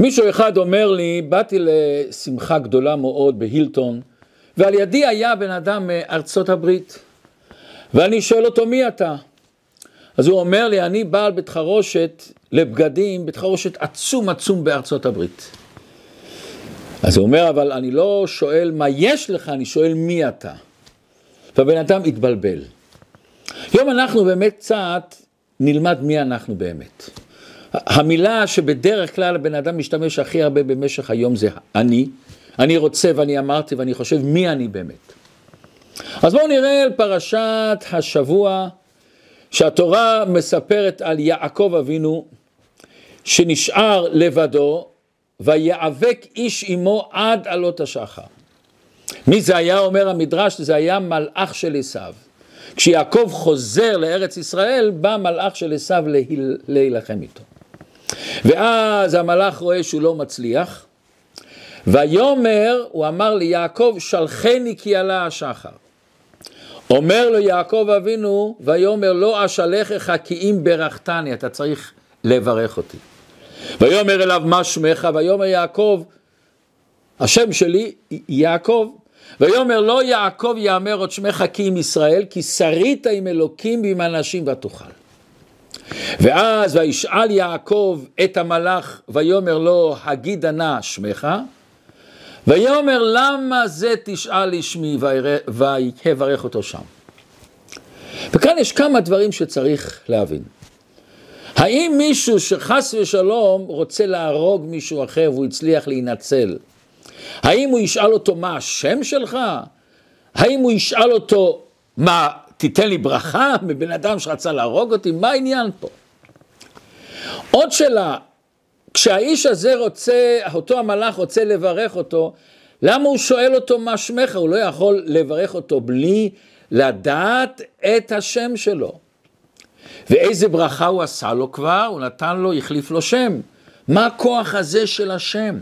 מישהו אחד אומר לי, באתי לשמחה גדולה מאוד בהילטון, ועל ידי היה בן אדם מארצות הברית, ואני שואל אותו, מי אתה? אז הוא אומר לי, אני בעל בית חרושת לבגדים, בית חרושת עצום עצום בארצות הברית. אז הוא אומר, אבל אני לא שואל מה יש לך, אני שואל מי אתה. והבן אדם התבלבל. היום אנחנו באמת קצת נלמד מי אנחנו באמת. המילה שבדרך כלל הבן אדם משתמש הכי הרבה במשך היום זה אני. אני רוצה ואני אמרתי ואני חושב מי אני באמת. אז בואו נראה על פרשת השבוע שהתורה מספרת על יעקב אבינו שנשאר לבדו ויאבק איש עמו עד עלות השחר. מי זה היה, אומר המדרש, זה היה מלאך של עשיו. כשיעקב חוזר לארץ ישראל, בא מלאך של עשיו להילחם איתו. ואז המלאך רואה שהוא לא מצליח, ויאמר, הוא אמר ליעקב, שלחני כי עלה השחר. אומר לו יעקב אבינו, ויאמר לא אשלחך כי אם ברכתני, אתה צריך לברך אותי. ויאמר אליו מה שמך, ויאמר יעקב, השם שלי יעקב. ויאמר לא יעקב יאמר עוד שמך כי אם ישראל, כי שרית עם אלוקים ועם אנשים ותאכל. ואז וישאל יעקב את המלאך, ויאמר לו הגידה נא שמך, ויאמר למה זה תשאל לשמי ויברך אותו שם. וכאן יש כמה דברים שצריך להבין. האם מישהו שחס ושלום רוצה להרוג מישהו אחר והוא הצליח להינצל, האם הוא ישאל אותו מה השם שלך? האם הוא ישאל אותו מה תיתן לי ברכה מבן אדם שרצה להרוג אותי? מה העניין פה? עוד שאלה, כשהאיש הזה רוצה, אותו המלאך רוצה לברך אותו, למה הוא שואל אותו מה שמך? הוא לא יכול לברך אותו בלי לדעת את השם שלו. ואיזה ברכה הוא עשה לו כבר? הוא נתן לו, החליף לו שם. מה הכוח הזה של השם?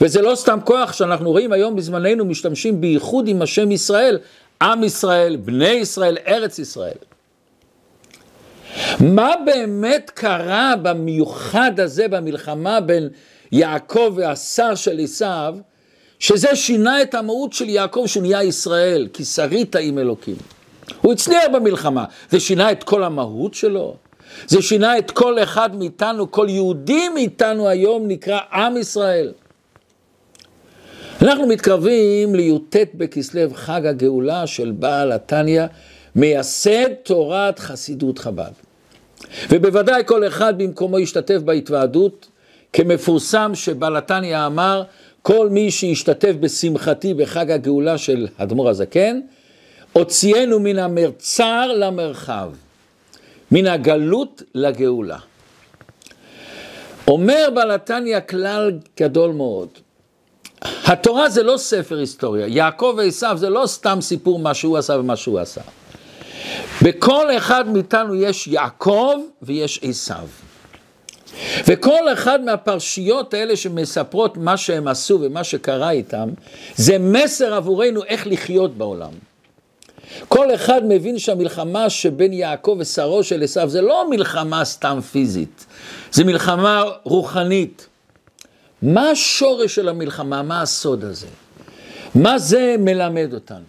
וזה לא סתם כוח שאנחנו רואים היום בזמננו משתמשים בייחוד עם השם ישראל, עם ישראל, בני ישראל, ארץ ישראל. מה באמת קרה במיוחד הזה במלחמה בין יעקב והשר של עשיו, שזה שינה את המהות של יעקב שהוא נהיה ישראל, כי שרית עם אלוקים. הוא הצליח במלחמה, זה שינה את כל המהות שלו, זה שינה את כל אחד מאיתנו, כל יהודי מאיתנו היום נקרא עם ישראל. אנחנו מתקרבים לי"ט בכסלו חג הגאולה של בעל התניא, מייסד תורת חסידות חב"ד. ובוודאי כל אחד במקומו ישתתף בהתוועדות, כמפורסם שבעל התניא אמר, כל מי שישתתף בשמחתי בחג הגאולה של אדמו"ר הזקן, הוציאנו מן המרצר למרחב, מן הגלות לגאולה. אומר בעל התניא כלל גדול מאוד, התורה זה לא ספר היסטוריה, יעקב ועשיו זה לא סתם סיפור מה שהוא עשה ומה שהוא עשה. בכל אחד מאיתנו יש יעקב ויש עשיו. וכל אחד מהפרשיות האלה שמספרות מה שהם עשו ומה שקרה איתם, זה מסר עבורנו איך לחיות בעולם. כל אחד מבין שהמלחמה שבין יעקב ושרו של עשיו זה לא מלחמה סתם פיזית, זה מלחמה רוחנית. מה השורש של המלחמה? מה הסוד הזה? מה זה מלמד אותנו?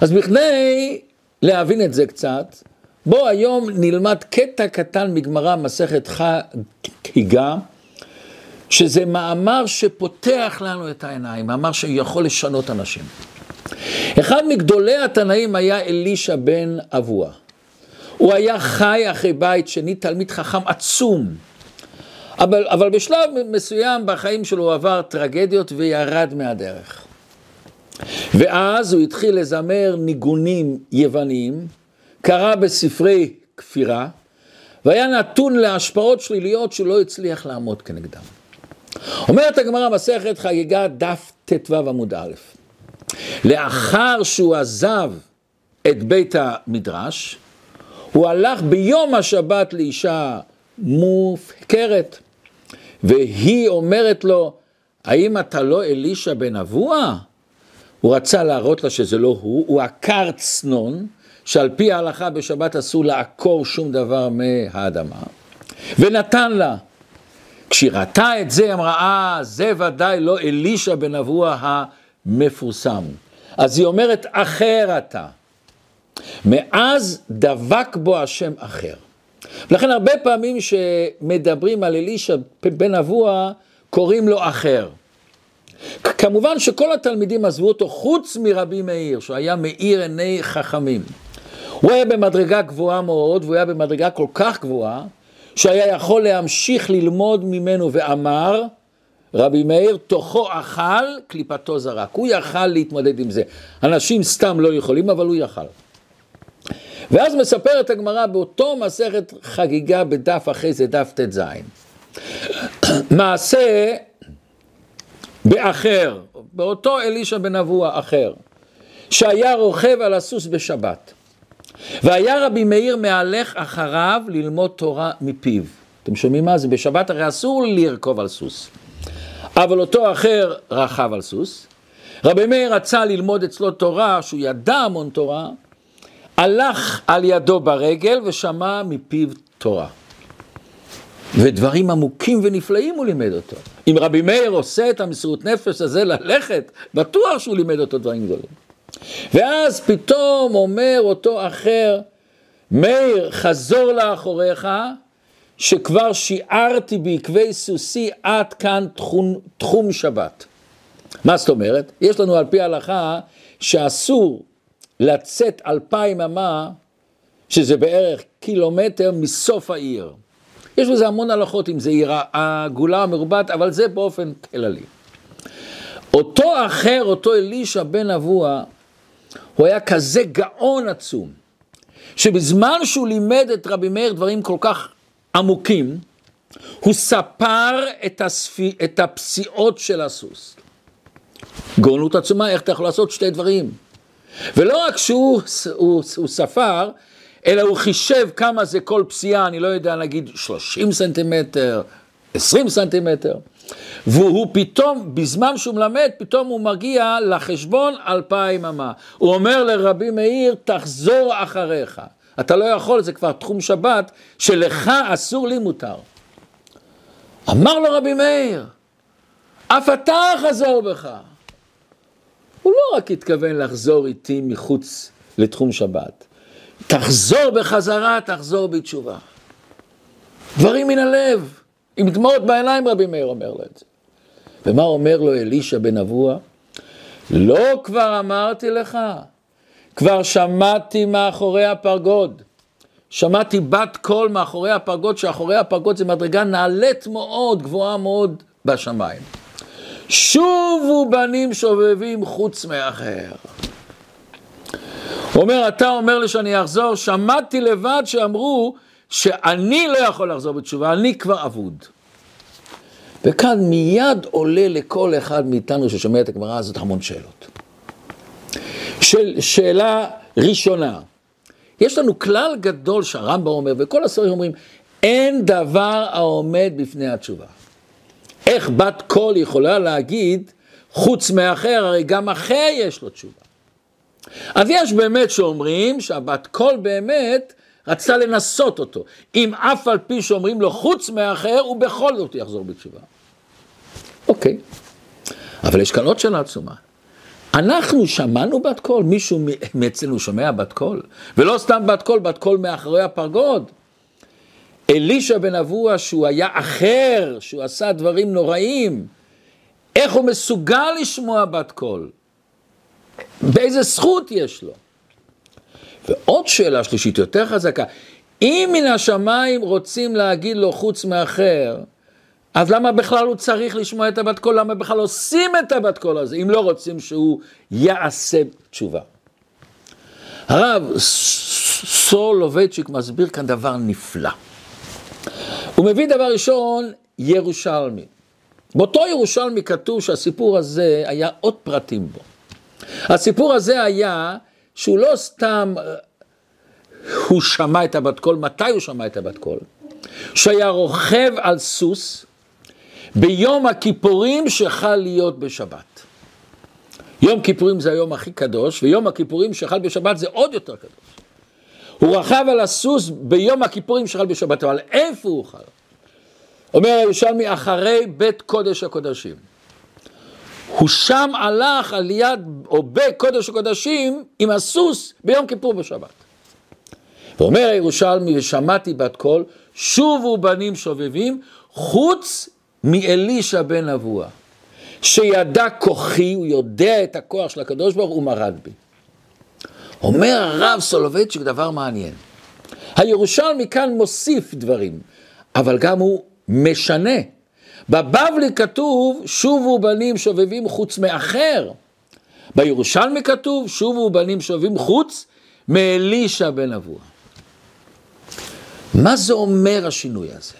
אז בכדי להבין את זה קצת, בואו היום נלמד קטע קטן מגמרא מסכת חגיגה, שזה מאמר שפותח לנו את העיניים, מאמר שיכול לשנות אנשים. אחד מגדולי התנאים היה אלישע בן אבוה. הוא היה חי אחרי בית שני, תלמיד חכם עצום. אבל, אבל בשלב מסוים בחיים שלו הוא עבר טרגדיות וירד מהדרך. ואז הוא התחיל לזמר ניגונים יווניים, קרא בספרי כפירה, והיה נתון להשפעות שליליות שהוא לא הצליח לעמוד כנגדם. אומרת הגמרא מסכת חגיגה דף ט"ו עמוד א', לאחר שהוא עזב את בית המדרש, הוא הלך ביום השבת לאישה מופקרת, והיא אומרת לו, האם אתה לא אלישע בן אבוה? הוא רצה להראות לה שזה לא הוא, הוא עקר צנון, שעל פי ההלכה בשבת אסור לעקור שום דבר מהאדמה, ונתן לה. כשהיא ראתה את זה, אמרה, אה, זה ודאי לא אלישע בן אבוה המפורסם. אז היא אומרת, אחר אתה. מאז דבק בו השם אחר. ולכן הרבה פעמים שמדברים על אלישע בן אבוה, קוראים לו אחר. כמובן שכל התלמידים עזבו אותו חוץ מרבי מאיר, שהוא היה מאיר עיני חכמים. הוא היה במדרגה גבוהה מאוד, והוא היה במדרגה כל כך גבוהה, שהיה יכול להמשיך ללמוד ממנו ואמר, רבי מאיר, תוכו אכל, קליפתו זרק. הוא יכל להתמודד עם זה. אנשים סתם לא יכולים, אבל הוא יכל. ואז מספרת הגמרא באותו מסכת חגיגה בדף אחרי זה, דף ט"ז. מעשה באחר, באותו אלישע בן אבוה אחר, שהיה רוכב על הסוס בשבת. והיה רבי מאיר מהלך אחריו ללמוד תורה מפיו. אתם שומעים מה זה? בשבת הרי אסור לרכוב על סוס. אבל אותו אחר רכב על סוס. רבי מאיר רצה ללמוד אצלו תורה, שהוא ידע המון תורה, הלך על ידו ברגל ושמע מפיו תורה. ודברים עמוקים ונפלאים הוא לימד אותו. אם רבי מאיר עושה את המסירות נפש הזה ללכת, בטוח שהוא לימד אותו דברים גדולים. ואז פתאום אומר אותו אחר, מאיר, חזור לאחוריך, שכבר שיערתי בעקבי סוסי עד כאן תחום, תחום שבת. מה זאת אומרת? יש לנו על פי ההלכה שאסור לצאת אלפיים אמה, שזה בערך קילומטר מסוף העיר. יש בזה המון הלכות אם זה עיר הגולה המרובעת, אבל זה באופן כללי. אותו אחר, אותו אלישע בן אבוה, הוא היה כזה גאון עצום, שבזמן שהוא לימד את רבי מאיר דברים כל כך עמוקים, הוא ספר את, הספי, את הפסיעות של הסוס. גאונות עצומה, איך אתה יכול לעשות שתי דברים? ולא רק שהוא הוא, הוא ספר, אלא הוא חישב כמה זה כל פסיעה, אני לא יודע, נגיד 30 סנטימטר, 20 סנטימטר. והוא פתאום, בזמן שהוא מלמד, פתאום הוא מגיע לחשבון אלפיים אמה. הוא אומר לרבי מאיר, תחזור אחריך. אתה לא יכול, זה כבר תחום שבת, שלך אסור לי מותר. אמר לו רבי מאיר, אף אתה חזור בך. הוא לא רק התכוון לחזור איתי מחוץ לתחום שבת. תחזור בחזרה, תחזור בתשובה. דברים מן הלב, עם דמעות בעיניים רבי מאיר אומר לו את זה. ומה אומר לו אלישע בן אבוה? לא כבר אמרתי לך, כבר שמעתי מאחורי הפרגוד. שמעתי בת קול מאחורי הפרגוד, שאחורי הפרגוד זה מדרגה נעלית מאוד, גבוהה מאוד בשמיים. שובו בנים שובבים חוץ מאחר. הוא אומר, אתה אומר לי שאני אחזור, שמעתי לבד שאמרו שאני לא יכול לחזור בתשובה, אני כבר אבוד. וכאן מיד עולה לכל אחד מאיתנו ששומע את הגמרא הזאת המון שאלות. של, שאלה ראשונה, יש לנו כלל גדול שהרמב"ם אומר, וכל הסורים אומרים, אין דבר העומד בפני התשובה. איך בת קול יכולה להגיד, חוץ מאחר, הרי גם אחר יש לו תשובה. אז יש באמת שאומרים שהבת קול באמת רצתה לנסות אותו. אם אף על פי שאומרים לו חוץ מאחר, הוא בכל זאת יחזור בתשובה. אוקיי, אבל יש כאן עוד שאלה עצומה. אנחנו שמענו בת קול, מישהו מאצלנו שומע בת קול, ולא סתם בת קול, בת קול מאחורי הפרגוד. אלישע בן אבוה שהוא היה אחר, שהוא עשה דברים נוראים, איך הוא מסוגל לשמוע בת קול? באיזה זכות יש לו? ועוד שאלה שלישית יותר חזקה, אם מן השמיים רוצים להגיד לו חוץ מאחר, אז למה בכלל הוא צריך לשמוע את הבת קול? למה בכלל עושים את הבת קול הזה, אם לא רוצים שהוא יעשה תשובה? הרב סולובייצ'יק מסביר כאן דבר נפלא. הוא מביא דבר ראשון, ירושלמי. באותו ירושלמי כתוב שהסיפור הזה היה עוד פרטים בו. הסיפור הזה היה שהוא לא סתם, הוא שמע את הבת קול, מתי הוא שמע את הבת קול? שהיה רוכב על סוס ביום הכיפורים שחל להיות בשבת. יום כיפורים זה היום הכי קדוש, ויום הכיפורים שחל בשבת זה עוד יותר קדוש. הוא רכב על הסוס ביום הכיפורים שחל בשבת, אבל איפה הוא חל? אומר הירושלמי, אחרי בית קודש הקודשים. הוא שם הלך על יד, או בקודש הקודשים, עם הסוס ביום כיפור בשבת. ואומר הירושלמי, ושמעתי בת קול, שובו בנים שובבים, חוץ מאלישע בן אבוה, שידע כוחי, הוא יודע את הכוח של הקדוש ברוך הוא מרד בי. אומר הרב סולובייצ'יק דבר מעניין. הירושלמי כאן מוסיף דברים, אבל גם הוא משנה. בבבלי כתוב, שובו בנים שובבים חוץ מאחר. בירושלמי כתוב, שובו בנים שובבים חוץ מאלישע בן אבוה. מה זה אומר השינוי הזה?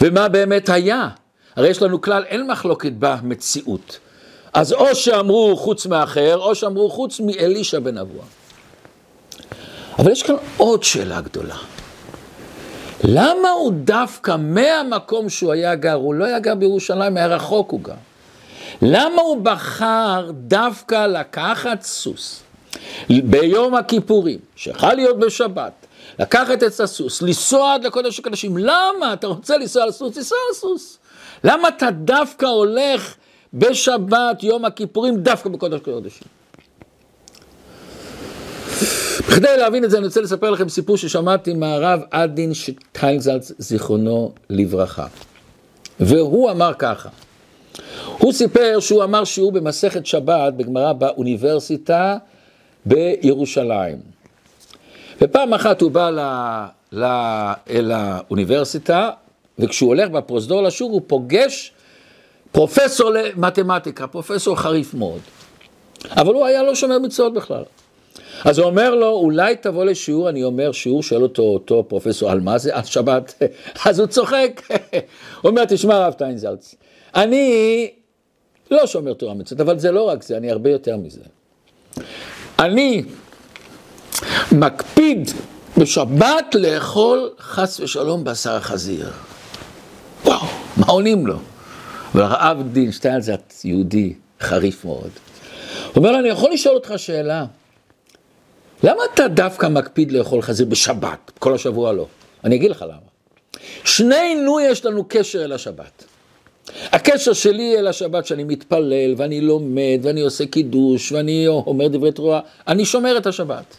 ומה באמת היה? הרי יש לנו כלל, אין מחלוקת במציאות. אז או שאמרו חוץ מאחר, או שאמרו חוץ מאלישע בן אבוה. אבל יש כאן עוד שאלה גדולה. למה הוא דווקא מהמקום שהוא היה גר, הוא לא היה גר בירושלים, היה רחוק הוא גר. למה הוא בחר דווקא לקחת סוס ביום הכיפורים, שיכול להיות בשבת, לקחת את הסוס, לנסוע עד לקודש הקדשים, למה? אתה רוצה לנסוע על סוס? לנסוע על סוס. למה אתה דווקא הולך בשבת, יום הכיפורים, דווקא בקודש הקודשים? בכדי להבין את זה, אני רוצה לספר לכם סיפור ששמעתי מהרב עדין שטיינזלץ, זיכרונו לברכה. והוא אמר ככה, הוא סיפר שהוא אמר שיעור במסכת שבת בגמרא באוניברסיטה בירושלים. ופעם אחת הוא בא ל, ל, אל האוניברסיטה, וכשהוא הולך בפרוזדור לשיעור הוא פוגש פרופסור למתמטיקה, פרופסור חריף מאוד. אבל הוא היה לא שומר מצוות בכלל. אז הוא אומר לו, אולי תבוא לשיעור, אני אומר שיעור, שואל אותו אותו פרופסור, על מה זה? על שבת. אז הוא צוחק. הוא אומר, תשמע רב טיינזלץ, אני לא שומר תורה מצוות, אבל זה לא רק זה, אני הרבה יותר מזה. אני מקפיד בשבת לאכול חס ושלום בשר החזיר. וואו, מה עונים לו? והרב דין שטיינזלץ, יהודי חריף מאוד. הוא אומר לו, אני יכול לשאול אותך שאלה. למה אתה דווקא מקפיד לאכול חזיר בשבת? כל השבוע לא. אני אגיד לך למה. שנינו יש לנו קשר אל השבת. הקשר שלי אל השבת שאני מתפלל ואני לומד ואני עושה קידוש ואני אומר דברי תרועה, אני שומר את השבת.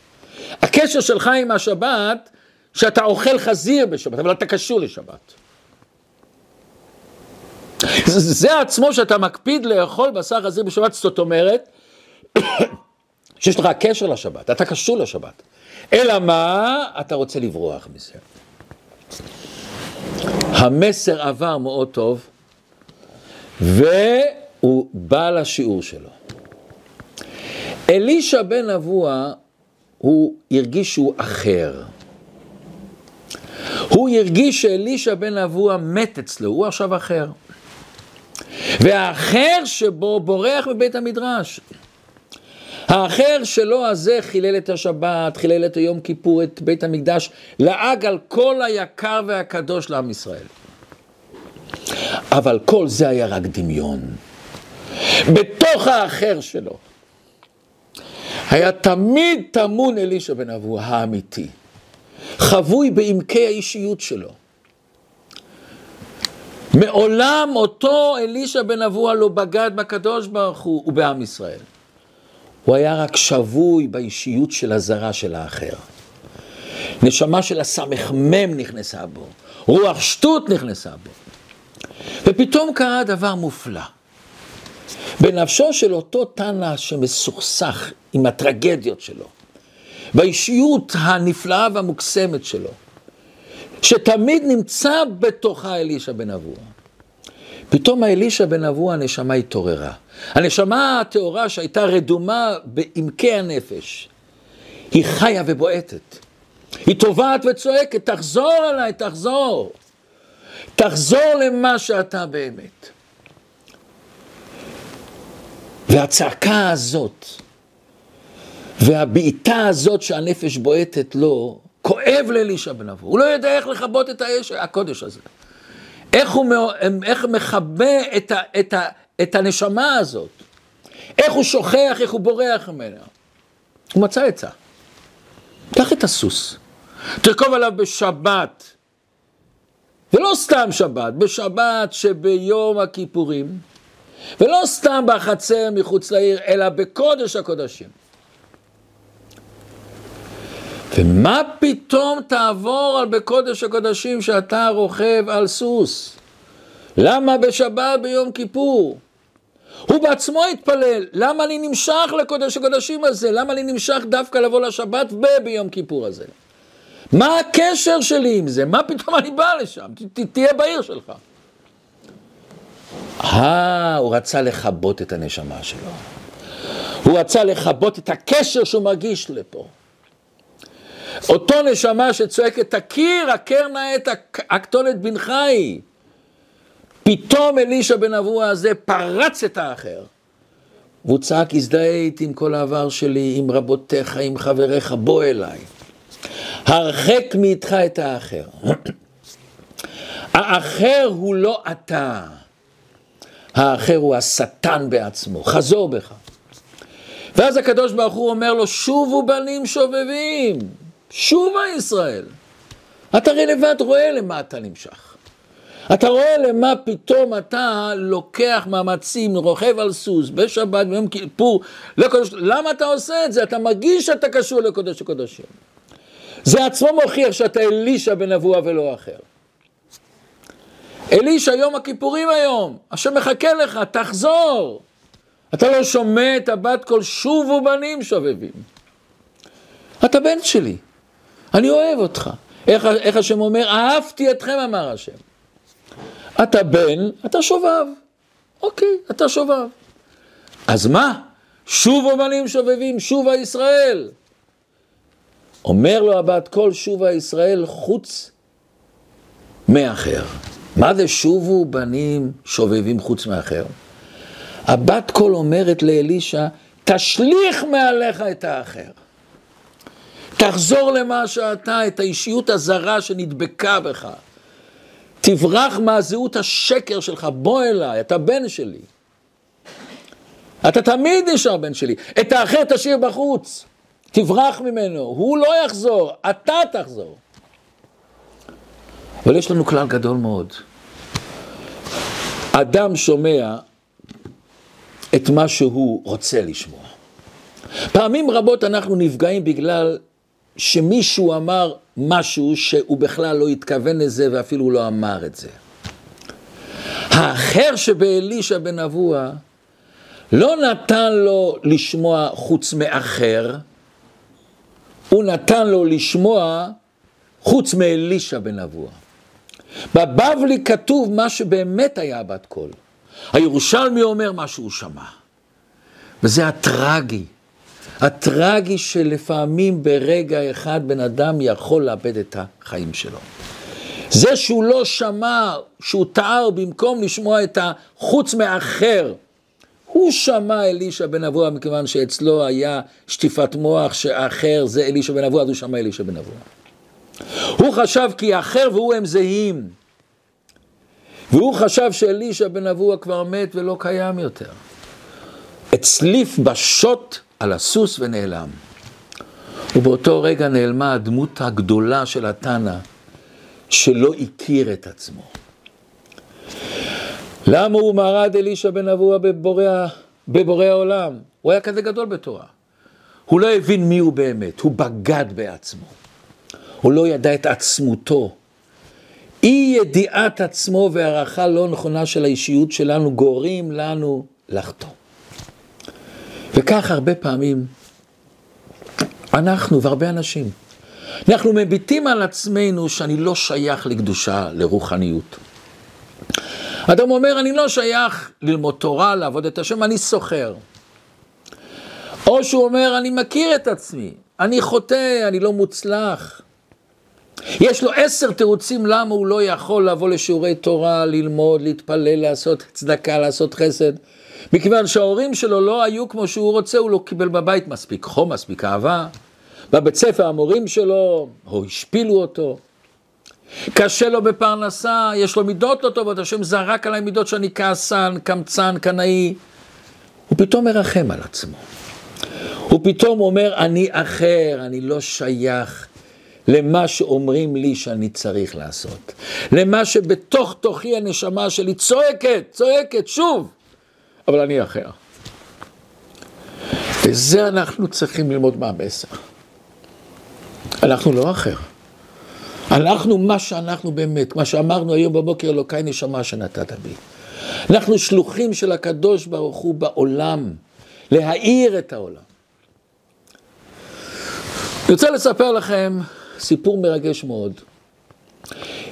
הקשר שלך עם השבת, שאתה אוכל חזיר בשבת, אבל אתה קשור לשבת. זה עצמו שאתה מקפיד לאכול בשר חזיר בשבת, זאת אומרת, שיש לך קשר לשבת, אתה קשור לשבת. אלא מה? אתה רוצה לברוח מזה. המסר עבר מאוד טוב, והוא בא לשיעור שלו. אלישע בן אבוה, הוא הרגיש שהוא אחר. הוא הרגיש שאלישע בן אבוה מת אצלו, הוא עכשיו אחר. והאחר שבו בורח בבית המדרש. האחר שלו הזה חילל את השבת, חילל את היום כיפור, את בית המקדש, לעג על כל היקר והקדוש לעם ישראל. אבל כל זה היה רק דמיון. בתוך האחר שלו היה תמיד טמון אלישע בן אבו האמיתי, חבוי בעמקי האישיות שלו. מעולם אותו אלישע בן אבוה לא בגד בקדוש ברוך הוא ובעם ישראל. הוא היה רק שבוי באישיות של הזרה של האחר. נשמה של הסמ"ם נכנסה בו, רוח שטות נכנסה בו. ופתאום קרה דבר מופלא. בנפשו של אותו תנא שמסוכסך עם הטרגדיות שלו, באישיות הנפלאה והמוקסמת שלו, שתמיד נמצא בתוכה אלישע בן אבוה. פתאום האלישע בן אבוה הנשמה התעוררה. הנשמה הטהורה שהייתה רדומה בעמקי הנפש, היא חיה ובועטת. היא טובעת וצועקת, תחזור אליי, תחזור. תחזור למה שאתה באמת. והצעקה הזאת, והבעיטה הזאת שהנפש בועטת לו, כואב לאלישע בן אבו. הוא לא יודע איך לכבות את האש, הקודש הזה. איך הוא איך מכבה את, ה, את, ה, את הנשמה הזאת. איך הוא שוכח, איך הוא בורח ממנה. הוא מצא עצה. קח את הסוס, תרכוב עליו בשבת, ולא סתם שבת, בשבת שביום הכיפורים, ולא סתם בחצר מחוץ לעיר, אלא בקודש הקודשים. ומה פתאום תעבור על בקודש הקודשים שאתה רוכב על סוס? למה בשבת ביום כיפור? הוא בעצמו התפלל, למה אני נמשך לקודש הקודשים הזה? למה אני נמשך דווקא לבוא לשבת וביום כיפור הזה? מה הקשר שלי עם זה? מה פתאום אני בא לשם? ת, תהיה בעיר שלך. אה, הוא רצה לכבות את הנשמה שלו. הוא רצה לכבות את הקשר שהוא מרגיש לפה. אותו נשמה שצועקת, תכיר, הכר נא את הקטולת בן חי. פתאום אלישע בן אבוה הזה פרץ את האחר. והוא צעק, הזדהה איתי עם כל העבר שלי, עם רבותיך, עם חבריך, בוא אליי. הרחק מאיתך את האחר. האחר הוא לא אתה. האחר הוא השטן בעצמו, חזור בך. ואז הקדוש ברוך הוא אומר לו, שובו בנים שובבים, שובה ישראל. אתה הרי לבד רואה למה אתה נמשך. אתה רואה למה פתאום אתה לוקח מאמצים, רוכב על סוס, בשבת, ביום כיפור, לקודש, למה אתה עושה את זה? אתה מרגיש שאתה קשור לקודש הקודשים. זה עצמו מוכיח שאתה אלישע בן אבוה ולא אחר. אלישע, יום הכיפורים היום, השם מחכה לך, תחזור. אתה לא שומע את הבת קול שובו בנים שובבים. אתה בן שלי, אני אוהב אותך. איך, איך השם אומר? אהבתי אתכם, אמר השם. אתה בן, אתה שובב. אוקיי, אתה שובב. אז מה? שובו בנים שובבים, שובה ישראל. אומר לו הבת קול שובה ישראל חוץ מאחר. מה זה שובו בנים שובבים חוץ מאחר? הבת קול אומרת לאלישע, תשליך מעליך את האחר. תחזור למה שאתה, את האישיות הזרה שנדבקה בך. תברח מהזהות השקר שלך, בוא אליי, אתה בן שלי. אתה תמיד נשאר בן שלי. את האחר תשאיר בחוץ. תברח ממנו, הוא לא יחזור, אתה תחזור. אבל יש לנו כלל גדול מאוד. אדם שומע את מה שהוא רוצה לשמוע. פעמים רבות אנחנו נפגעים בגלל שמישהו אמר משהו שהוא בכלל לא התכוון לזה ואפילו לא אמר את זה. האחר שבאלישע בן אבוה לא נתן לו לשמוע חוץ מאחר, הוא נתן לו לשמוע חוץ מאלישע בן אבוה. בבבלי כתוב מה שבאמת היה בת קול. הירושלמי אומר מה שהוא שמע. וזה הטרגי. הטרגי שלפעמים ברגע אחד בן אדם יכול לאבד את החיים שלו. זה שהוא לא שמע, שהוא טעה במקום לשמוע את החוץ מאחר. הוא שמע אלישע בן אבוה מכיוון שאצלו היה שטיפת מוח שאחר זה אלישע בן אבוה, אז הוא שמע אלישע בן אבוה. הוא חשב כי אחר והוא הם זהים. והוא חשב שאלישע בן אבוה כבר מת ולא קיים יותר. הצליף בשוט על הסוס ונעלם. ובאותו רגע נעלמה הדמות הגדולה של התנא, שלא הכיר את עצמו. למה הוא מרד אלישע בן אבוה בבורא, בבורא העולם? הוא היה כזה גדול בתורה. הוא לא הבין מי הוא באמת, הוא בגד בעצמו. הוא לא ידע את עצמותו. אי ידיעת עצמו והערכה לא נכונה של האישיות שלנו גורמים לנו לחטוא. וכך הרבה פעמים אנחנו והרבה אנשים, אנחנו מביטים על עצמנו שאני לא שייך לקדושה, לרוחניות. אדם אומר, אני לא שייך ללמוד תורה, לעבוד את השם, אני סוחר. או שהוא אומר, אני מכיר את עצמי, אני חוטא, אני לא מוצלח. יש לו עשר תירוצים למה הוא לא יכול לבוא לשיעורי תורה, ללמוד, להתפלל, לעשות צדקה, לעשות חסד. מכיוון שההורים שלו לא היו כמו שהוא רוצה, הוא לא קיבל בבית מספיק חום, מספיק אהבה. בבית ספר המורים שלו, או השפילו אותו. קשה לו בפרנסה, יש לו מידות לא טובות, השם זרק עליי מידות שאני כעסן, קמצן, קנאי. הוא פתאום מרחם על עצמו. הוא פתאום אומר, אני אחר, אני לא שייך למה שאומרים לי שאני צריך לעשות. למה שבתוך תוכי הנשמה שלי צועקת, צועקת, שוב, אבל אני אחר. וזה אנחנו צריכים ללמוד מהמסר. אנחנו לא אחר. אנחנו מה שאנחנו באמת, מה שאמרנו היום בבוקר, אלוקיי נשמה שנתת בי. אנחנו שלוחים של הקדוש ברוך הוא בעולם, להאיר את העולם. אני רוצה לספר לכם סיפור מרגש מאוד.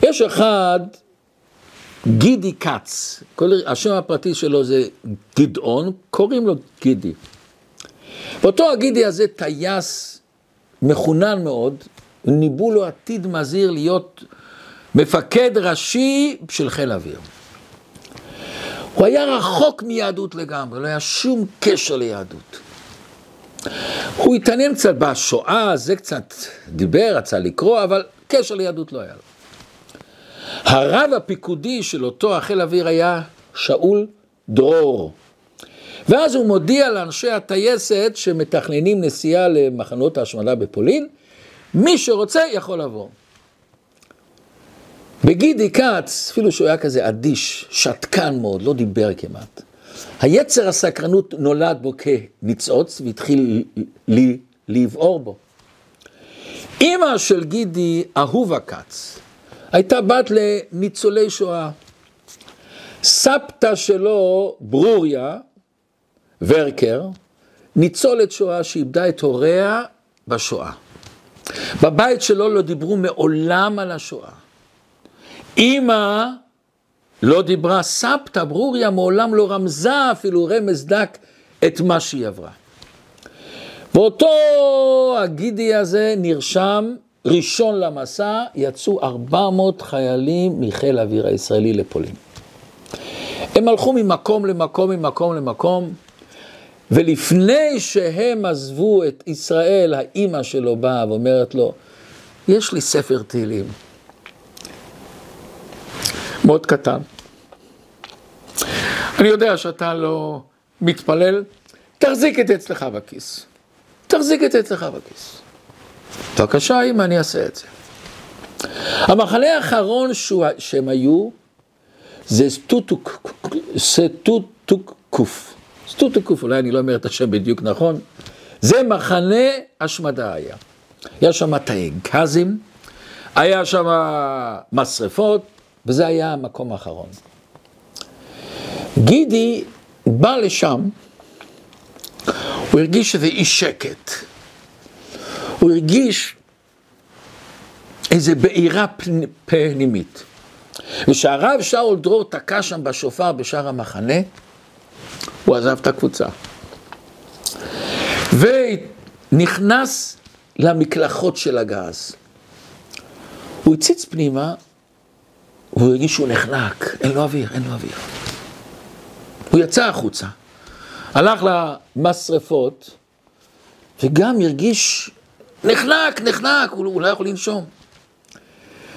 יש אחד, גידי כץ, השם הפרטי שלו זה גדעון, קוראים לו גידי. ואותו הגידי הזה טייס מחונן מאוד, ניבאו לו עתיד מזהיר להיות מפקד ראשי של חיל האוויר. הוא היה רחוק מיהדות לגמרי, לא היה שום קשר ליהדות. הוא התעניין קצת בשואה, זה קצת דיבר, רצה לקרוא, אבל קשר ליהדות לא היה לו. הרב הפיקודי של אותו החיל אוויר היה שאול דרור. ואז הוא מודיע לאנשי הטייסת שמתכננים נסיעה למחנות ההשמדה בפולין, מי שרוצה יכול לבוא. בגידי כץ, אפילו שהוא היה כזה אדיש, שתקן מאוד, לא דיבר כמעט. היצר הסקרנות נולד בו כניצוץ והתחיל לי, לבעור בו. אימא של גידי, אהובה כץ, הייתה בת לניצולי שואה. סבתא שלו, ברוריה, ורקר, ניצולת שואה שאיבדה את הוריה בשואה. בבית שלו לא דיברו מעולם על השואה. אימא לא דיברה, סבתא ברוריה מעולם לא רמזה אפילו רמז דק את מה שהיא עברה. ואותו הגידי הזה נרשם ראשון למסע, יצאו 400 חיילים מחיל האוויר הישראלי לפולין. הם הלכו ממקום למקום, ממקום למקום, ולפני שהם עזבו את ישראל, האימא שלו באה ואומרת לו, יש לי ספר תהילים, מאוד קטן. אני יודע שאתה לא מתפלל, תחזיק את זה אצלך בכיס. תחזיק את זה אצלך בכיס. בבקשה, אמא, אני אעשה את זה. המחנה האחרון שהם היו, זה סטוטוקוף. סטוטוקוף, אולי אני לא אומר את השם בדיוק נכון. זה מחנה השמדה היה. היה שם תאי גזים, היה שם משרפות, וזה היה המקום האחרון. גידי בא לשם, הוא הרגיש שזה אי שקט. הוא הרגיש איזה בעירה פנימית. וכשהרב שאול דרור תקע שם בשופר בשער המחנה, הוא עזב את הקבוצה. ונכנס למקלחות של הגז. הוא הציץ פנימה, והוא הרגיש שהוא נחנק, אין לו אוויר, אין לו אוויר. הוא יצא החוצה, הלך למשרפות, וגם הרגיש נחנק, נחנק, הוא, הוא לא יכול לנשום.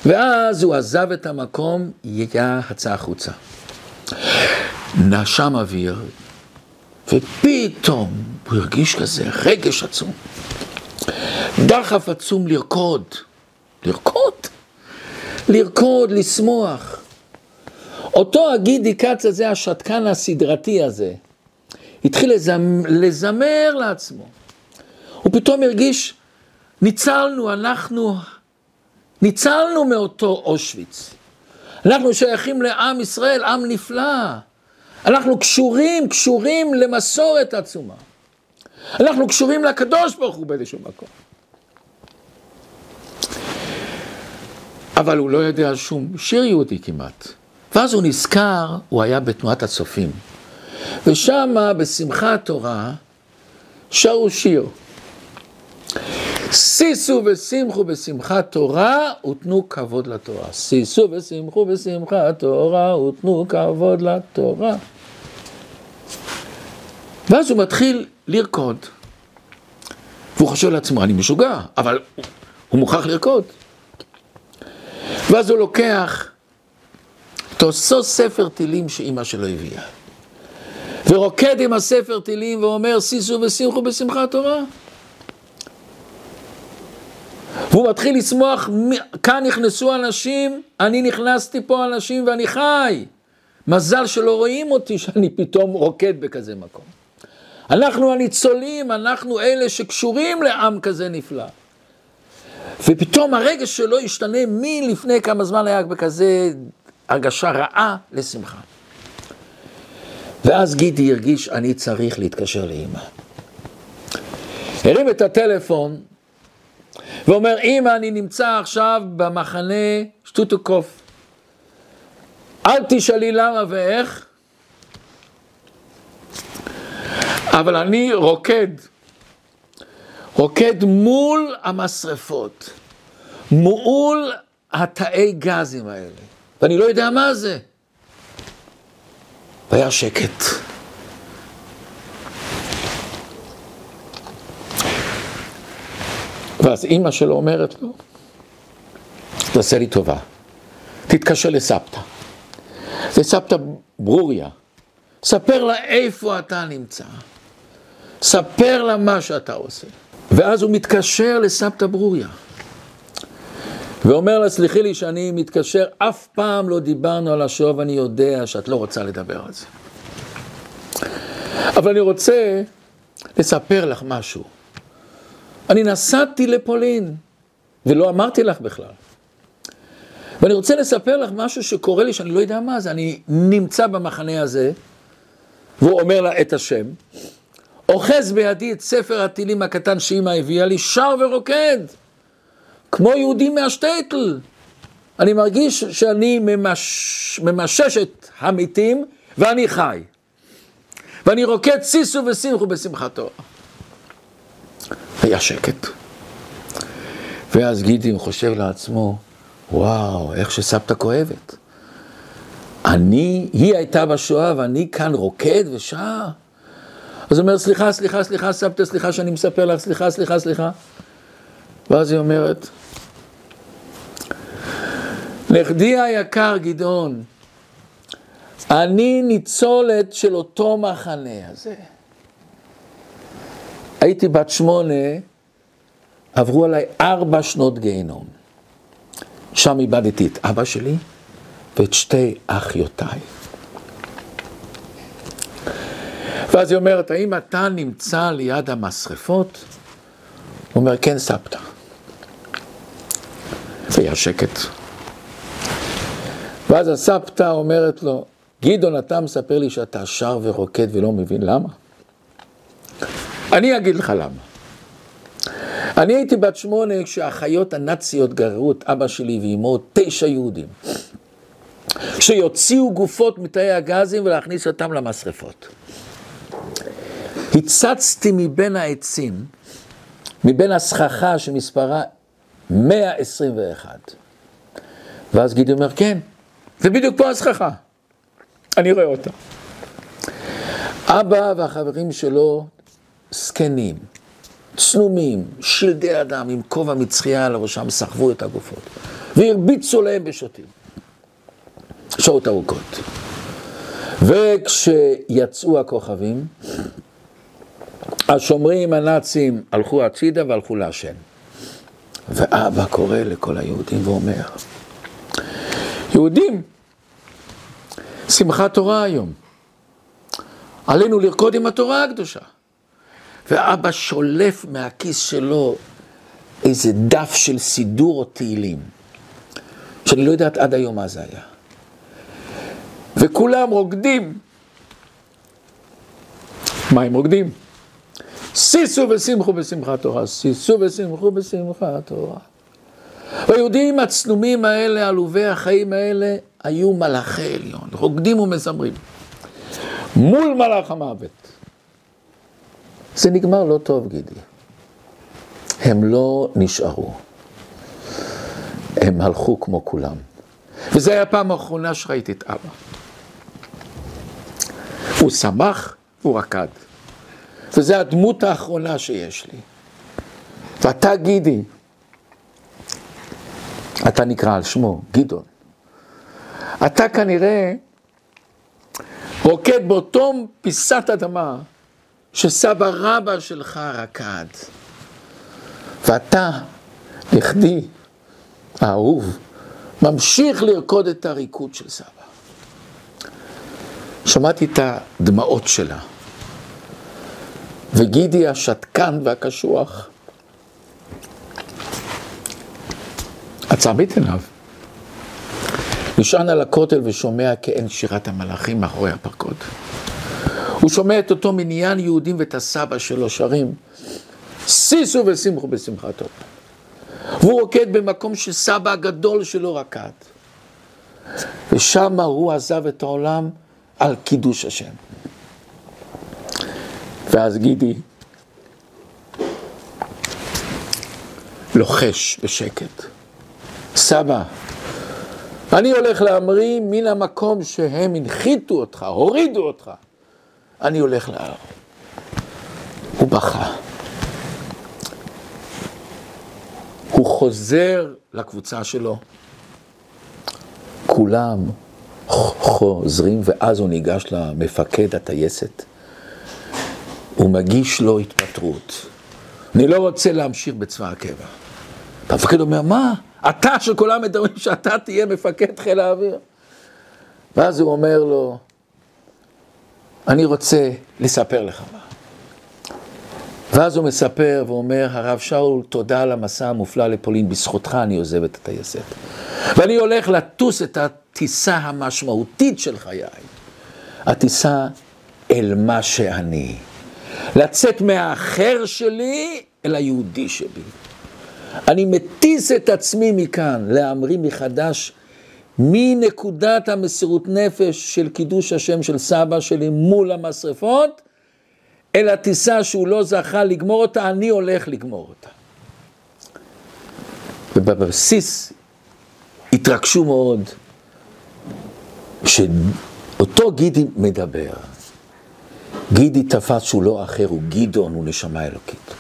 ואז הוא עזב את המקום, יצא החוצה. נשם אוויר, ופתאום הוא הרגיש כזה רגש עצום. דחף עצום לרקוד. לרקוד? לרקוד, לשמוח. אותו הגידי כץ הזה, השתקן הסדרתי הזה, התחיל לזמ... לזמר לעצמו. הוא פתאום הרגיש, ניצלנו, אנחנו ניצלנו מאותו אושוויץ. אנחנו שייכים לעם ישראל, עם נפלא. אנחנו קשורים, קשורים למסורת עצומה. אנחנו קשורים לקדוש ברוך הוא באיזשהו מקום. אבל הוא לא יודע שום שיר יהודי כמעט. ואז הוא נזכר, הוא היה בתנועת הצופים. ושם, בשמחת תורה, שרו שיר. שישו ושמחו בשמחת תורה ותנו כבוד לתורה. שישו ושמחו בשמחת תורה ותנו כבוד לתורה. ואז הוא מתחיל לרקוד. והוא חושב לעצמו, אני משוגע, אבל הוא מוכרח לרקוד. ואז הוא לוקח את אותו ספר טילים שאימא שלו הביאה. ורוקד עם הספר טילים ואומר, שישו ושמחו בשמחת תורה. והוא מתחיל לשמוח, כאן נכנסו אנשים, אני נכנסתי פה אנשים ואני חי. מזל שלא רואים אותי שאני פתאום רוקד בכזה מקום. אנחנו הניצולים, אנחנו אלה שקשורים לעם כזה נפלא. ופתאום הרגש שלו השתנה מלפני כמה זמן היה בכזה הרגשה רעה לשמחה. ואז גידי הרגיש, אני צריך להתקשר לאימא. הרים את הטלפון ואומר, אימא, אני נמצא עכשיו במחנה שטוטוקוף. אל תשאלי למה ואיך, אבל אני רוקד, רוקד מול המשרפות, מול התאי גזים האלה, ואני לא יודע מה זה. והיה שקט. ואז אימא שלו אומרת לו, תעשה לי טובה, תתקשר לסבתא. זה סבתא ברוריה, ספר לה איפה אתה נמצא, ספר לה מה שאתה עושה. ואז הוא מתקשר לסבתא ברוריה, ואומר לה, סליחי לי שאני מתקשר, אף פעם לא דיברנו על השואה ואני יודע שאת לא רוצה לדבר על זה. אבל אני רוצה לספר לך משהו. אני נסעתי לפולין, ולא אמרתי לך בכלל. ואני רוצה לספר לך משהו שקורה לי שאני לא יודע מה זה. אני נמצא במחנה הזה, והוא אומר לה את השם, אוחז בידי את ספר הטילים הקטן שאימא הביאה לי, שר ורוקד, כמו יהודי מהשטייטל. אני מרגיש שאני ממש, ממשש את המתים ואני חי. ואני רוקד סיסו ושמחו בשמחתו. היה שקט. ואז גידי חושב לעצמו, וואו, איך שסבתא כואבת. אני, היא הייתה בשואה ואני כאן רוקד ושר. אז הוא אומר, סליחה, סליחה, סליחה, סבתא, סליחה שאני מספר לך, סליחה, סליחה, סליחה. ואז היא אומרת, נכדי היקר גדעון, אני ניצולת של אותו מחנה הזה. הייתי בת שמונה, עברו עליי ארבע שנות גיהנום. שם איבדתי את אבא שלי ואת שתי אחיותיי. ואז היא אומרת, האם אתה נמצא ליד המשרפות? הוא אומר, כן, סבתא. והיה שקט. ואז הסבתא אומרת לו, גדעון, אתה מספר לי שאתה שר ורוקד ולא מבין למה? אני אגיד לך למה. אני הייתי בת שמונה כשהאחיות הנאציות גררו את אבא שלי ואימו, תשע יהודים, שיוציאו גופות מתאי הגזים ולהכניס אותם למשרפות. הצצתי מבין העצים, מבין הסככה שמספרה 121. ואז גידי אומר, כן, זה בדיוק פה הסככה. אני רואה אותה. אבא והחברים שלו זקנים, צנומים, שלדי אדם עם כובע מצחייה על ראשם, סחבו את הגופות והרביצו להם בשוטים. שעות ארוכות. וכשיצאו הכוכבים, השומרים הנאצים הלכו הצידה והלכו לעשן. ואבא קורא לכל היהודים ואומר, יהודים, שמחת תורה היום. עלינו לרקוד עם התורה הקדושה. ואבא שולף מהכיס שלו איזה דף של סידור או תהילים, שאני לא יודעת עד היום מה זה היה. וכולם רוקדים. מה הם רוקדים? שישו ושמחו בשמחת תורה, שישו ושמחו בשמחת תורה. היהודים הצנומים האלה, עלובי החיים האלה, היו מלאכי עליון, רוקדים ומזמרים. מול מלאך המוות. זה נגמר לא טוב, גידי. הם לא נשארו. הם הלכו כמו כולם. וזו הייתה הפעם האחרונה שראיתי את אבא. הוא שמח, הוא רקד. וזו הדמות האחרונה שיש לי. ואתה גידי, אתה נקרא על שמו, גדעון. אתה כנראה רוקד באותו פיסת אדמה שסבא רבא שלך רקד. ואתה נכדי, האהוב, ממשיך לרקוד את הריקוד של סבא. שמעתי את הדמעות שלה, וגידי השתקן והקשוח עצם את עיניו. נשען על הכותל ושומע כעין שירת המלאכים מאחורי הפרקוד. הוא שומע את אותו מניין יהודים ואת הסבא שלו שרים, שישו ושמחו בשמחתו. והוא רוקד במקום שסבא הגדול שלו רקד. ושם הוא עזב את העולם על קידוש השם. ואז גידי לוחש בשקט, סבא, אני הולך להמריא מן המקום שהם הנחיתו אותך, הורידו אותך. אני הולך להר. הוא בכה. הוא חוזר לקבוצה שלו. כולם חוזרים, ואז הוא ניגש למפקד הטייסת. הוא מגיש לו התפטרות. אני לא רוצה להמשיך בצבא הקבע. המפקד אומר, מה? אתה שכולם מדברים שאתה תהיה מפקד חיל האוויר. ואז הוא אומר לו, אני רוצה לספר לך מה. ואז הוא מספר ואומר, הרב שאול, תודה על המסע המופלא לפולין, בזכותך אני עוזב את הטייסת. ואני הולך לטוס את הטיסה המשמעותית של חיי, הטיסה אל מה שאני. לצאת מהאחר שלי אל היהודי שבי. אני מטיס את עצמי מכאן, להמריא מחדש מנקודת המסירות נפש של קידוש השם של סבא שלי מול המשרפות, אל הטיסה שהוא לא זכה לגמור אותה, אני הולך לגמור אותה. ובבסיס התרגשו מאוד שאותו גידי מדבר. גידי תפס שהוא לא אחר, הוא גדעון, הוא נשמה אלוקית.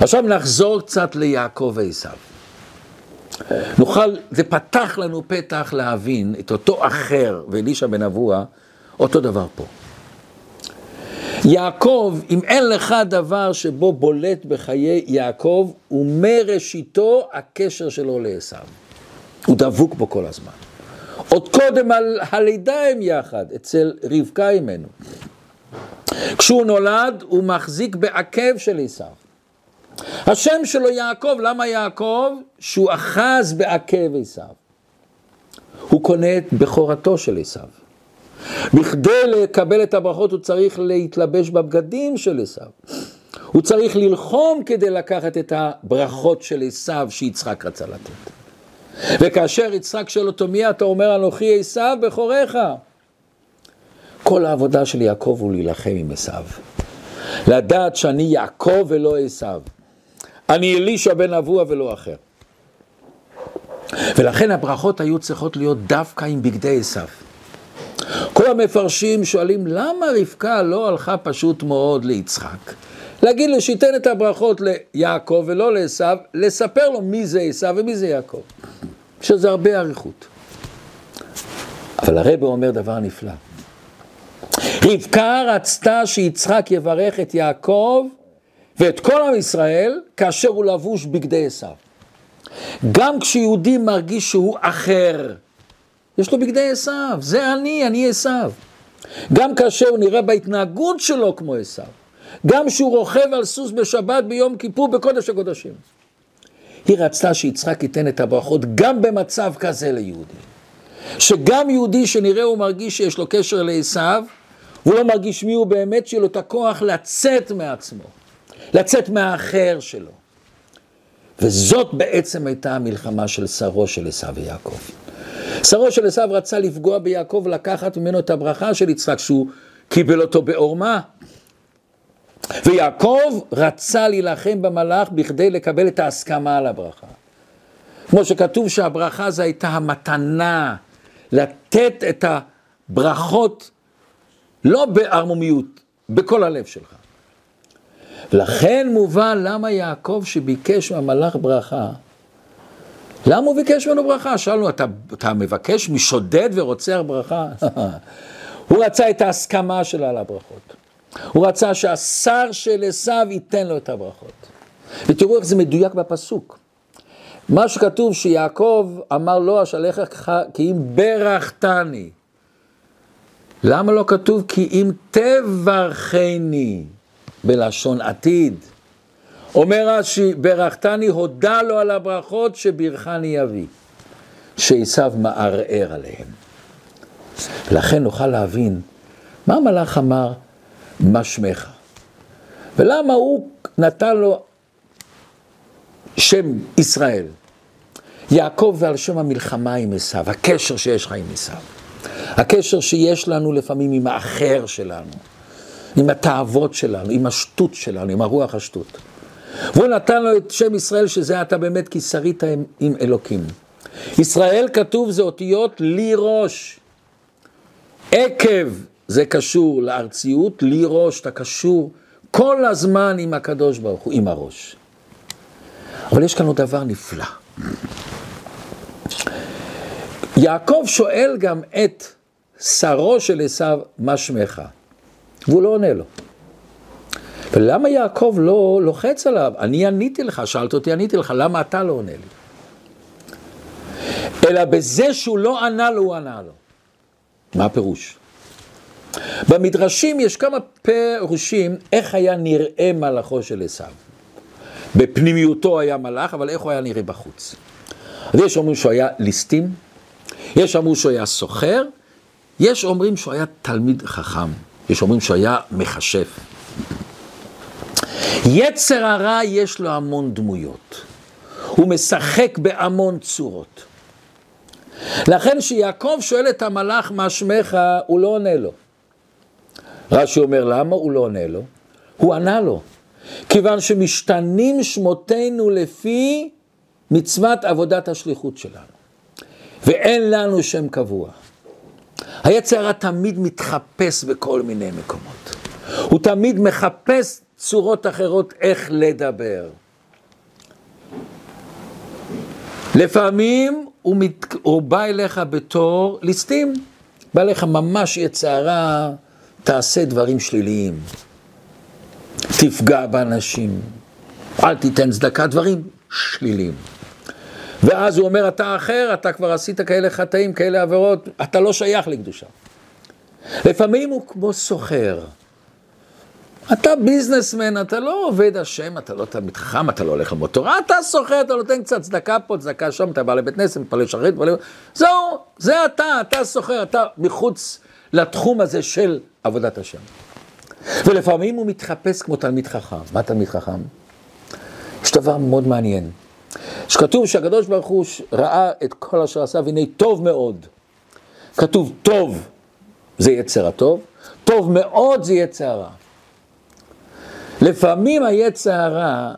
עכשיו נחזור קצת ליעקב ועשיו. נוכל, זה פתח לנו פתח להבין את אותו אחר ואלישע בן אבוה, אותו דבר פה. יעקב, אם אין לך דבר שבו בולט בחיי יעקב, הוא מראשיתו הקשר שלו לעשו. הוא דבוק בו כל הזמן. עוד קודם על הלידה הם יחד, אצל רבקה אימנו. כשהוא נולד, הוא מחזיק בעקב של עשו. השם שלו יעקב, למה יעקב? שהוא אחז בעקב עשו. הוא קונה את בכורתו של עשו. בכדי לקבל את הברכות הוא צריך להתלבש בבגדים של עשו. הוא צריך ללחום כדי לקחת את הברכות של עשו שיצחק רצה לתת. וכאשר יצחק שואל אותו מי אתה אומר אנוכי עשו בכוריך. כל העבודה של יעקב הוא להילחם עם עשו. לדעת שאני יעקב ולא עשו. אני אלישע בן אבוה ולא אחר. ולכן הברכות היו צריכות להיות דווקא עם בגדי עשו. כל המפרשים שואלים, למה רבקה לא הלכה פשוט מאוד ליצחק? להגיד לו שייתן את הברכות ליעקב ולא לעשו, לספר לו מי זה עשו ומי זה יעקב. שזה הרבה אריכות. אבל הרב אומר דבר נפלא. רבקה רצתה שיצחק יברך את יעקב ואת כל עם ישראל כאשר הוא לבוש בגדי עשו. גם כשיהודי מרגיש שהוא אחר, יש לו בגדי עשו, זה אני, אני עשו. גם כאשר הוא נראה בהתנהגות שלו כמו עשו. גם כשהוא רוכב על סוס בשבת ביום כיפור בקודש הקודשים. היא רצתה שיצחק ייתן את הברכות גם במצב כזה ליהודי. שגם יהודי שנראה הוא מרגיש שיש לו קשר לעשו, והוא לא מרגיש מי הוא באמת, שיהיה לו את הכוח לצאת מעצמו. לצאת מהאחר שלו. וזאת בעצם הייתה המלחמה של שרו של עשו ויעקב. שרו של עשו רצה לפגוע ביעקב, לקחת ממנו את הברכה של יצחק, שהוא קיבל אותו בעורמה. ויעקב רצה להילחם במלאך בכדי לקבל את ההסכמה על הברכה. כמו שכתוב שהברכה זו הייתה המתנה, לתת את הברכות לא בערמומיות, בכל הלב שלך. ולכן מובן למה יעקב שביקש מהמלאך ברכה, למה הוא ביקש ממנו ברכה? שאלנו, אתה, אתה מבקש משודד ורוצח ברכה? הוא רצה את ההסכמה שלה על הברכות. הוא רצה שהשר של עשו ייתן לו את הברכות. ותראו איך זה מדויק בפסוק. מה שכתוב שיעקב אמר לו אשלחך כי אם ברכתני. למה לא כתוב כי אם תברכני בלשון עתיד? אומר רש"י, ברכתני הודה לו על הברכות שברכני אבי, שעשו מערער עליהם. לכן נוכל להבין מה המלאך אמר, מה שמך? ולמה הוא נתן לו שם ישראל? יעקב ועל שם המלחמה עם עשיו, הקשר שיש לך עם עשיו. הקשר שיש לנו לפעמים עם האחר שלנו, עם התאוות שלנו, עם השטות שלנו, עם הרוח השטות. והוא נתן לו את שם ישראל, שזה אתה באמת כי שרית עם, עם אלוקים. ישראל כתוב זה אותיות לי ראש. עקב זה קשור לארציות, לי ראש, אתה קשור כל הזמן עם הקדוש ברוך הוא, עם הראש. אבל יש כאן עוד דבר נפלא. יעקב שואל גם את שרו של עשיו, מה שמך? והוא לא עונה לו. ולמה יעקב לא לוחץ עליו? אני עניתי לך, שאלת אותי, עניתי לך, למה אתה לא עונה לי? אלא בזה שהוא לא ענה לו, הוא ענה לו. מה הפירוש? במדרשים יש כמה פירושים איך היה נראה מלאכו של עשיו. בפנימיותו היה מלאך, אבל איך הוא היה נראה בחוץ. אז יש אומרים שהוא היה ליסטים, יש אומרים שהוא היה סוחר, יש אומרים שהוא היה תלמיד חכם, יש אומרים שהוא היה מכשף. יצר הרע יש לו המון דמויות, הוא משחק בהמון צורות. לכן שיעקב שואל את המלאך מה שמך, הוא לא עונה לו. רש"י אומר למה הוא לא עונה לו? הוא ענה לו. כיוון שמשתנים שמותינו לפי מצוות עבודת השליחות שלנו. ואין לנו שם קבוע. היצר תמיד מתחפש בכל מיני מקומות. הוא תמיד מחפש צורות אחרות איך לדבר. לפעמים הוא, מת... הוא בא אליך בתור ליסטים, בא אליך ממש יצרה, תעשה דברים שליליים, תפגע באנשים, אל תיתן צדקה, דברים שליליים. ואז הוא אומר, אתה אחר, אתה כבר עשית כאלה חטאים, כאלה עבירות, אתה לא שייך לקדושה. לפעמים הוא כמו סוחר. אתה ביזנסמן, אתה לא עובד השם, אתה לא תלמיד חכם, אתה לא הולך ללמוד תורה, אתה סוחר, אתה נותן קצת צדקה פה, צדקה שם, אתה בא לבית נסם, מתפלל שרת, מתפלל... זהו, זה אתה, אתה סוחר, אתה מחוץ לתחום הזה של עבודת השם. ולפעמים הוא מתחפש כמו תלמיד חכם. מה תלמיד חכם? יש דבר מאוד מעניין. שכתוב שהקדוש ברוך הוא ראה את כל אשר עשה, והנה טוב מאוד. כתוב טוב זה יצר הטוב, טוב מאוד זה יצר הרע. לפעמים היצר הרע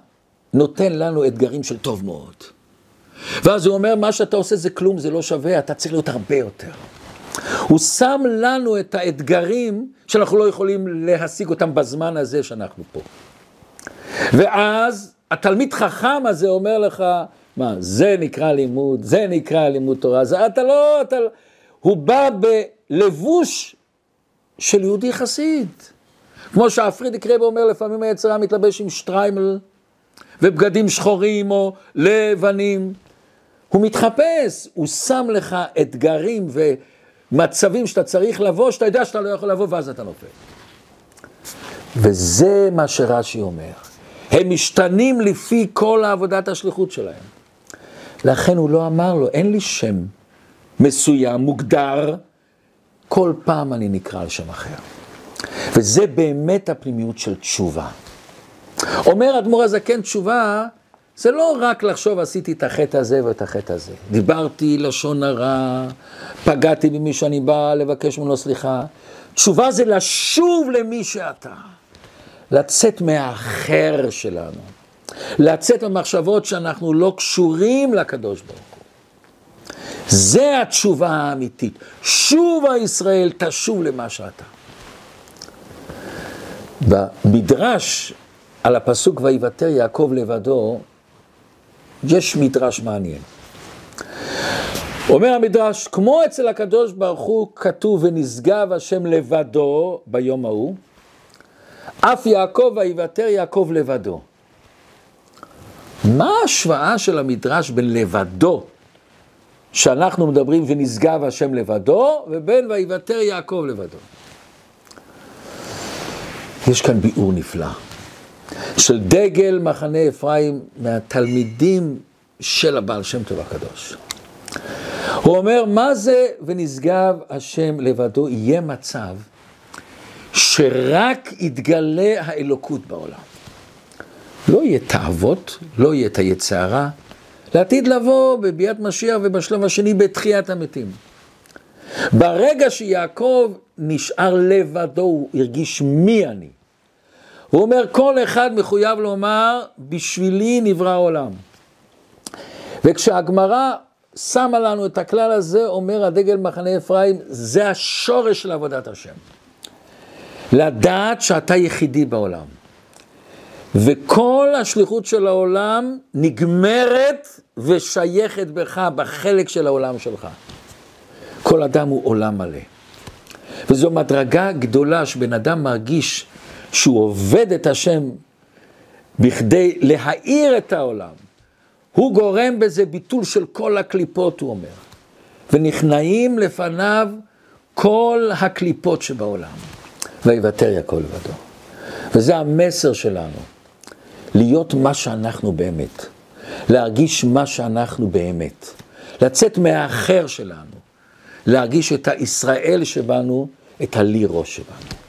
נותן לנו אתגרים של טוב מאוד. ואז הוא אומר, מה שאתה עושה זה כלום, זה לא שווה, אתה צריך להיות הרבה יותר. הוא שם לנו את האתגרים שאנחנו לא יכולים להשיג אותם בזמן הזה שאנחנו פה. ואז התלמיד חכם הזה אומר לך, מה, זה נקרא לימוד, זה נקרא לימוד תורה, זה אתה לא, אתה, לא. הוא בא בלבוש של יהודי חסיד. כמו שהפרידיק רב אומר, לפעמים היצרה מתלבש עם שטריימל ובגדים שחורים או לבנים. הוא מתחפש, הוא שם לך אתגרים ומצבים שאתה צריך לבוא, שאתה יודע שאתה לא יכול לבוא ואז אתה נופל. וזה מה שרש"י אומר. הם משתנים לפי כל העבודת השליחות שלהם. לכן הוא לא אמר לו, אין לי שם מסוים, מוגדר, כל פעם אני נקרא על שם אחר. וזה באמת הפנימיות של תשובה. אומר אדמו"ר הזקן, תשובה זה לא רק לחשוב עשיתי את החטא הזה ואת החטא הזה. דיברתי לשון הרע, פגעתי במי שאני בא לבקש ממנו סליחה. תשובה זה לשוב למי שאתה. לצאת מהאחר שלנו. לצאת ממחשבות שאנחנו לא קשורים לקדוש ברוך הוא. זה התשובה האמיתית. שובה ישראל, תשוב למה שאתה. במדרש על הפסוק ויוותר יעקב לבדו, יש מדרש מעניין. אומר המדרש, כמו אצל הקדוש ברוך הוא כתוב ונשגב השם לבדו ביום ההוא, אף יעקב ויוותר יעקב לבדו. מה ההשוואה של המדרש בין לבדו, שאנחנו מדברים ונשגב השם לבדו, ובין ויוותר יעקב לבדו? יש כאן ביאור נפלא של דגל מחנה אפרים מהתלמידים של הבעל שם טוב הקדוש. הוא אומר, מה זה ונשגב השם לבדו? יהיה מצב שרק יתגלה האלוקות בעולם. לא יהיה תאוות, לא יהיה את היצרה, לעתיד לבוא בביאת משיח ובשלב השני בתחיית המתים. ברגע שיעקב נשאר לבדו, הוא הרגיש מי אני. הוא אומר, כל אחד מחויב לומר, בשבילי נברא העולם. וכשהגמרא שמה לנו את הכלל הזה, אומר הדגל מחנה אפרים, זה השורש של עבודת השם. לדעת שאתה יחידי בעולם. וכל השליחות של העולם נגמרת ושייכת בך, בחלק של העולם שלך. כל אדם הוא עולם מלא. וזו מדרגה גדולה שבן אדם מרגיש שהוא עובד את השם בכדי להאיר את העולם. הוא גורם בזה ביטול של כל הקליפות, הוא אומר. ונכנעים לפניו כל הקליפות שבעולם. ויוותר יעקב לבדו. וזה המסר שלנו, להיות מה שאנחנו באמת, להרגיש מה שאנחנו באמת, לצאת מהאחר שלנו, להרגיש את הישראל שבנו, את הלי ראש שבנו.